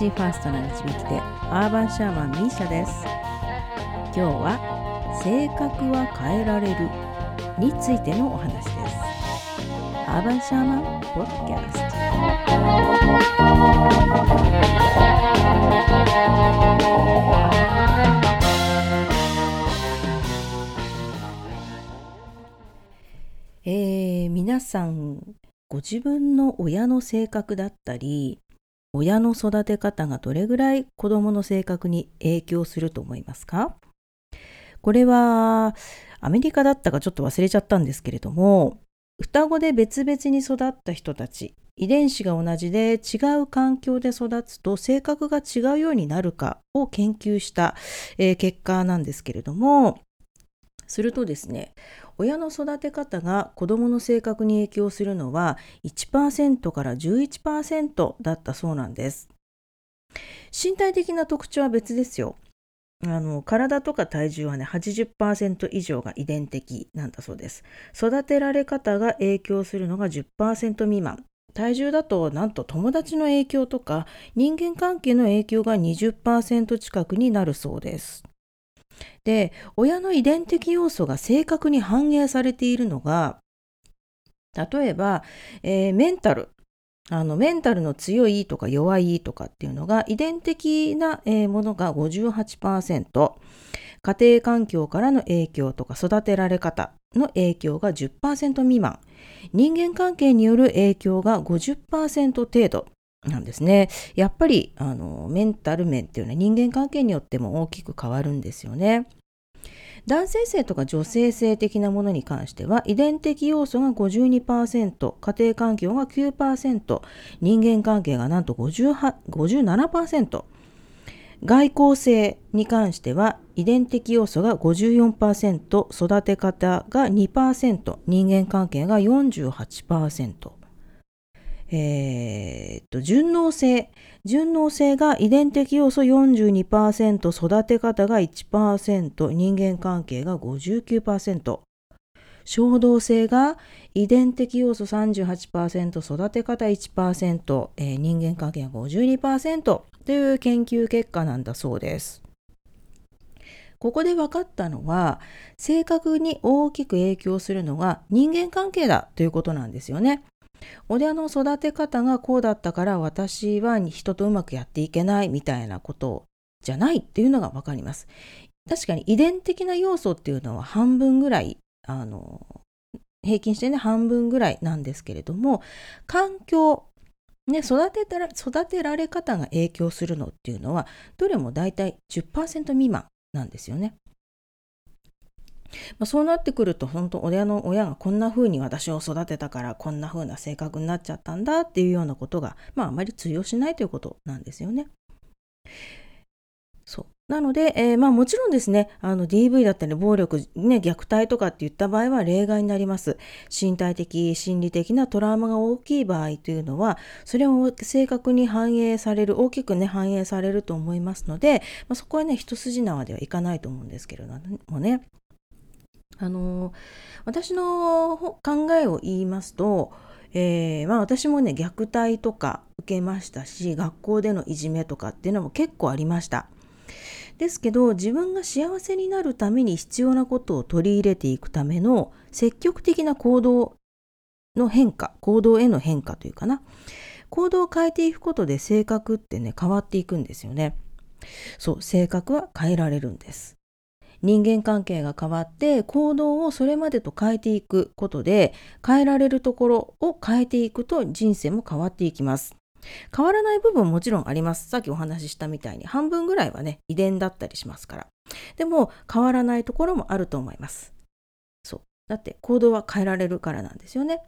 にちは魂ファーストな導き手アーバンシャーマンミーシャです。今日は性格は変えられるについてのお話です。アーバンシャーマンポッドキャスト。えー、皆さんご自分の親の性格だったり親の育て方がどれぐらい子供の性格に影響すると思いますか？これはアメリカだったかちょっと忘れちゃったんですけれども双子で別々に育った人たち遺伝子が同じで違う環境で育つと性格が違うようになるかを研究した、えー、結果なんですけれどもするとですね親の育て方が子どもの性格に影響するのは1%から11%だったそうなんです。身体的な特徴は別ですよ。あの体とか体重はね80%以上が遺伝的なんだそうです。育てられ方が影響するのが10%未満。体重だとなんと友達の影響とか人間関係の影響が20%近くになるそうです。で親の遺伝的要素が正確に反映されているのが例えば、えー、メンタル。あのメンタルの強いとか弱いとかっていうのが遺伝的な、ものが58%家庭環境からの影響とか育てられ方の影響が10%未満。人間関係による影響が50%程度。なんですね。やっぱりあのメンタル面っていうのは人間関係によっても大きく変わるんですよね。男性性とか女性性的なものに関しては遺伝的要素が52%家庭環境が9%人間関係がなんと57%外交性に関しては遺伝的要素が54%育て方が2%人間関係が48%えー、っと、順応性。順応性が遺伝的要素42%、育て方が1%、人間関係が59%。衝動性が遺伝的要素38%、育て方1%、えー、人間関係が52%という研究結果なんだそうです。ここで分かったのは、性格に大きく影響するのが人間関係だということなんですよね。親の育て方がこうだったから私は人とうまくやっていけないみたいなことじゃないっていうのが分かります。確かに遺伝的な要素っていうのは半分ぐらいあの平均してね半分ぐらいなんですけれども環境ね、育てたら育てられ方が影響するのっていうのはどれも大体10%未満なんですよね。まあ、そうなってくると本当親の親がこんな風に私を育てたからこんな風な性格になっちゃったんだっていうようなことが、まあ、あまり通用しないということなんですよね。そうなので、えー、まあもちろんですね、あの DV だったり暴力、ね、虐待とかっていった場合は例外になります。身体的、心理的なトラウマが大きい場合というのは、それを正確に反映される、大きくね、反映されると思いますので、まあ、そこはね、一筋縄ではいかないと思うんですけれどもね。あの私の考えを言いますと、えー、まあ、私もね虐待とか受けましたし学校でのいじめとかっていうのも結構ありました。ですけど自分が幸せになるために必要なことを取り入れていくための積極的な行動の変化行動への変化というかな行動を変えていくことで性格ってね変わっていくんですよね。そう性格は変えられるんです。人間関係が変わって行動をそれまでと変えていくことで変えられるところを変えていくと人生も変わっていきます。変わらない部分もちろんあります。さっきお話ししたみたいに半分ぐらいはね遺伝だったりしますから。でも変わらないところもあると思います。そう。だって行動は変えられるからなんですよね。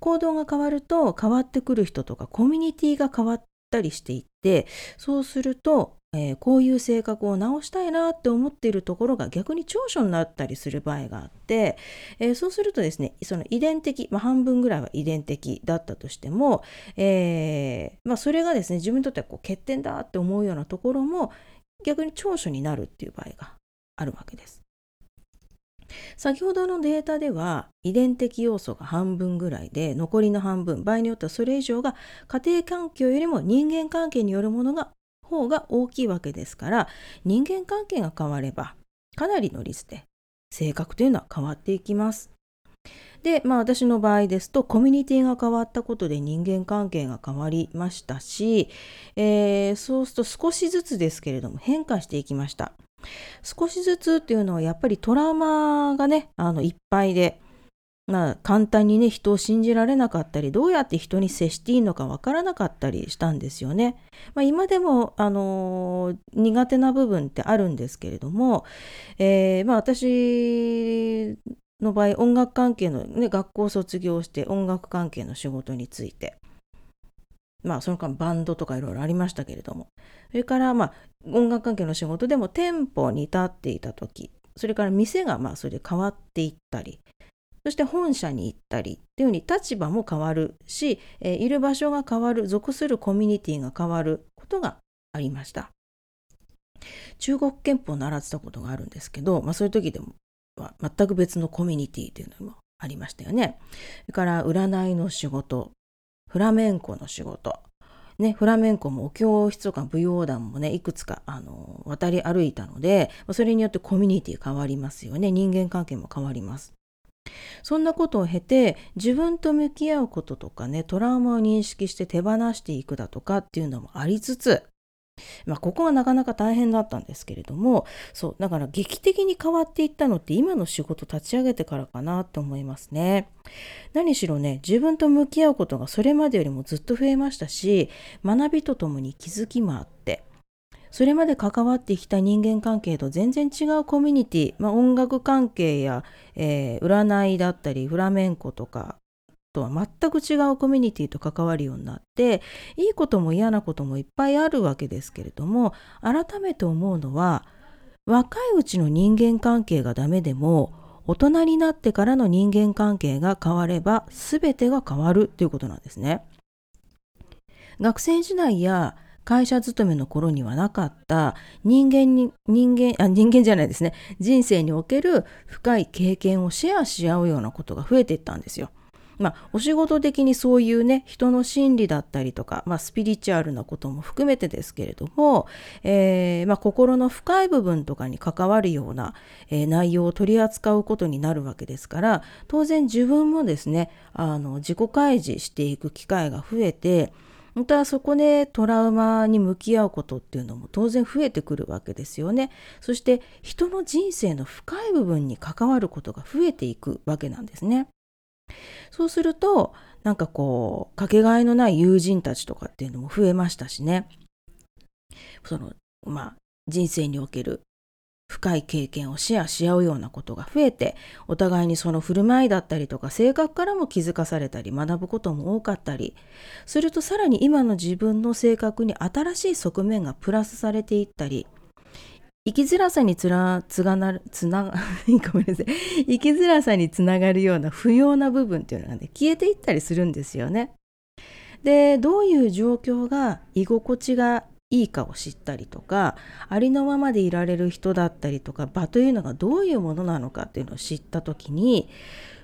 行動が変わると変わってくる人とかコミュニティが変わったりしていってそうするとえー、こういう性格を直したいなって思っているところが逆に長所になったりする場合があって、えー、そうするとですねその遺伝的、まあ、半分ぐらいは遺伝的だったとしても、えー、まあ、それがですね自分にとってはこう欠点だって思うようなところも逆に長所になるっていう場合があるわけです。先ほどのデータでは遺伝的要素が半分ぐらいで残りの半分場合によってはそれ以上が家庭環境よりも人間関係によるものが方が大きいわけですから人間関係が変わればかなりの率で性格というのは変わっていきます。で、まあ私の場合ですと、コミュニティが変わったことで人間関係が変わりましたし、えー、そうすると少しずつですけれども変化していきました。少しずつっていうのはやっぱりトラウマがね、あのいっぱいで、まあ、簡単にね人を信じられなかったりどうやって人に接していいのかわからなかったりしたんですよね。まあ、今でも、あのー、苦手な部分ってあるんですけれども、えーまあ、私の場合音楽関係の、ね、学校を卒業して音楽関係の仕事についてまあその間バンドとかいろいろありましたけれどもそれからまあ音楽関係の仕事でも店舗に立っていた時それから店がまあそれで変わっていったりそして本社に行ったりっていうふうに立場も変わるし、えー、いる場所が変わる属するコミュニティが変わることがありました。中国憲法を習ってたことがあるんですけど、まあ、そういう時でもは全く別のコミュニティというのもありましたよね。それから占いの仕事、フラメンコの仕事、ね、フラメンコもお教室とか舞踊団もねいくつかあの渡り歩いたのでそれによってコミュニティ変わりますよね。人間関係も変わります。そんなことを経て自分と向き合うこととかねトラウマを認識して手放していくだとかっていうのもありつつまあ、ここはなかなか大変だったんですけれどもそうだから劇的に変わっていったのって今の仕事立ち上げてからかなと思いますね。何しろね自分と向き合うことがそれまでよりもずっと増えましたし学びとともに気づきもあってそれまで関わってきた人間関係と全然違うコミュニティ、まあ、音楽関係や、えー、占いだったりフラメンコとかとは全く違うコミュニティと関わるようになっていいことも嫌なこともいっぱいあるわけですけれども改めて思うのは若いうちの人間関係がダメでも大人になってからの人間関係が変われば全てが変わるということなんですね。学生時代や会社勤めの頃にはなかった人間に人間あ人間じゃないですね人生における深い経験をシェアし合うようなことが増えていったんですよ。まあ、お仕事的にそういうね人の心理だったりとか、まあ、スピリチュアルなことも含めてですけれども、えー、まあ、心の深い部分とかに関わるような、えー、内容を取り扱うことになるわけですから当然自分もですねあの自己開示していく機会が増えてまたそこでトラウマに向き合うことっていうのも当然増えてくるわけですよね。そして人の人生の深い部分に関わることが増えていくわけなんですね。そうするとなんかこうかけがえのない友人たちとかっていうのも増えましたしねそのまあ人生における深い経験をシェアし合うようなことが増えてお互いにその振る舞いだったりとか性格からも気づかされたり学ぶことも多かったりするとさらに今の自分の性格に新しい側面がプラスされていったり生きづらさにつらつがなるつな ごめんなさい生きづらさにつながるような不要な部分っていうのがね消えていったりするんですよね。でどういう状況が居心地がいいかを知ったりとかありのままでいられる人だったりとか場というのがどういうものなのかっていうのを知った時に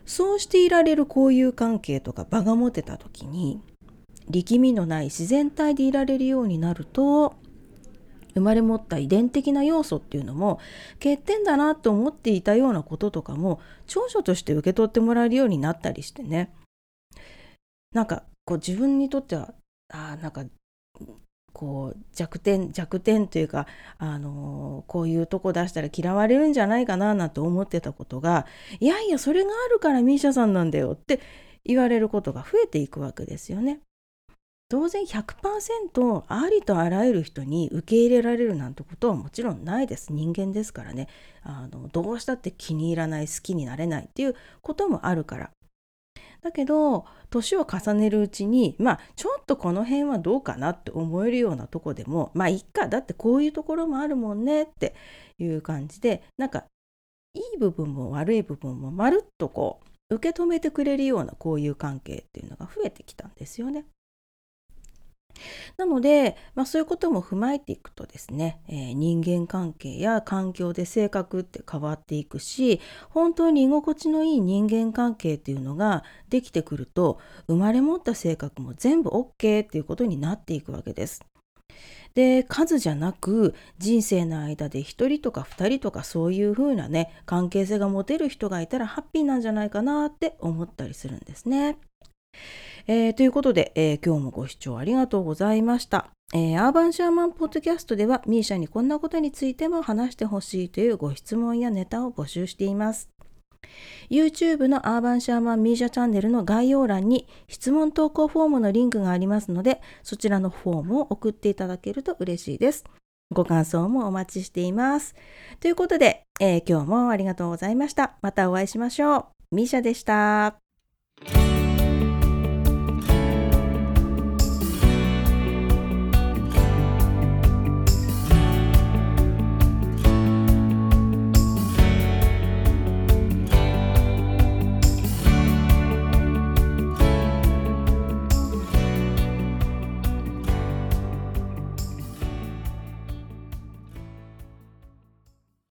そうしていられる交友関係とか場が持てた時に力みのない自然体でいられるようになると生まれ持った遺伝的な要素っていうのも欠点だなと思っていたようなこととかも長所として受け取ってもらえるようになったりしてね。なんかこう自分にとってはあなんかこう弱点弱点というか、あの、こういうとこ出したら嫌われるんじゃないかななんて思ってたことがいやいやそれがあるから misia さんなんだよって言われることが増えていくわけですよね。当然100%ありとあらゆる人に受け入れられるなんてことはもちろんないです。人間ですからね。あのどうしたって気に入らない好きになれないっていうこともあるから。だけど年を重ねるうちにまあちょっとこの辺はどうかなって思えるようなとこでもまあいっかだってこういうところもあるもんねっていう感じでなんかいい部分も悪い部分もまるっとこう受け止めてくれるようなこういう関係っていうのが増えてきたんですよね。なので、まあ、そういうことも踏まえていくとですね、えー、人間関係や環境で性格って変わっていくし本当に居心地のいい人間関係っていうのができてくると生まれ持った性格も全部 OK っていうことになっていくわけです。で数じゃなく人生の間で1人とか2人とかそういう風なね関係性が持てる人がいたらハッピーなんじゃないかなって思ったりするんですね。えー、ということで、えー、今日もご視聴ありがとうございました。えー、アーバンシャーマンポッドキャストでは misia にこんなことについても話してほしいというご質問やネタを募集しています。YouTube のアーバンシャーマンミーシャチャンネルの概要欄に質問投稿フォームのリンクがありますので、そちらのフォームを送っていただけると嬉しいです。ご感想もお待ちしています。ということで、え、今日もありがとうございました。またお会いしましょう。ミーシャでした。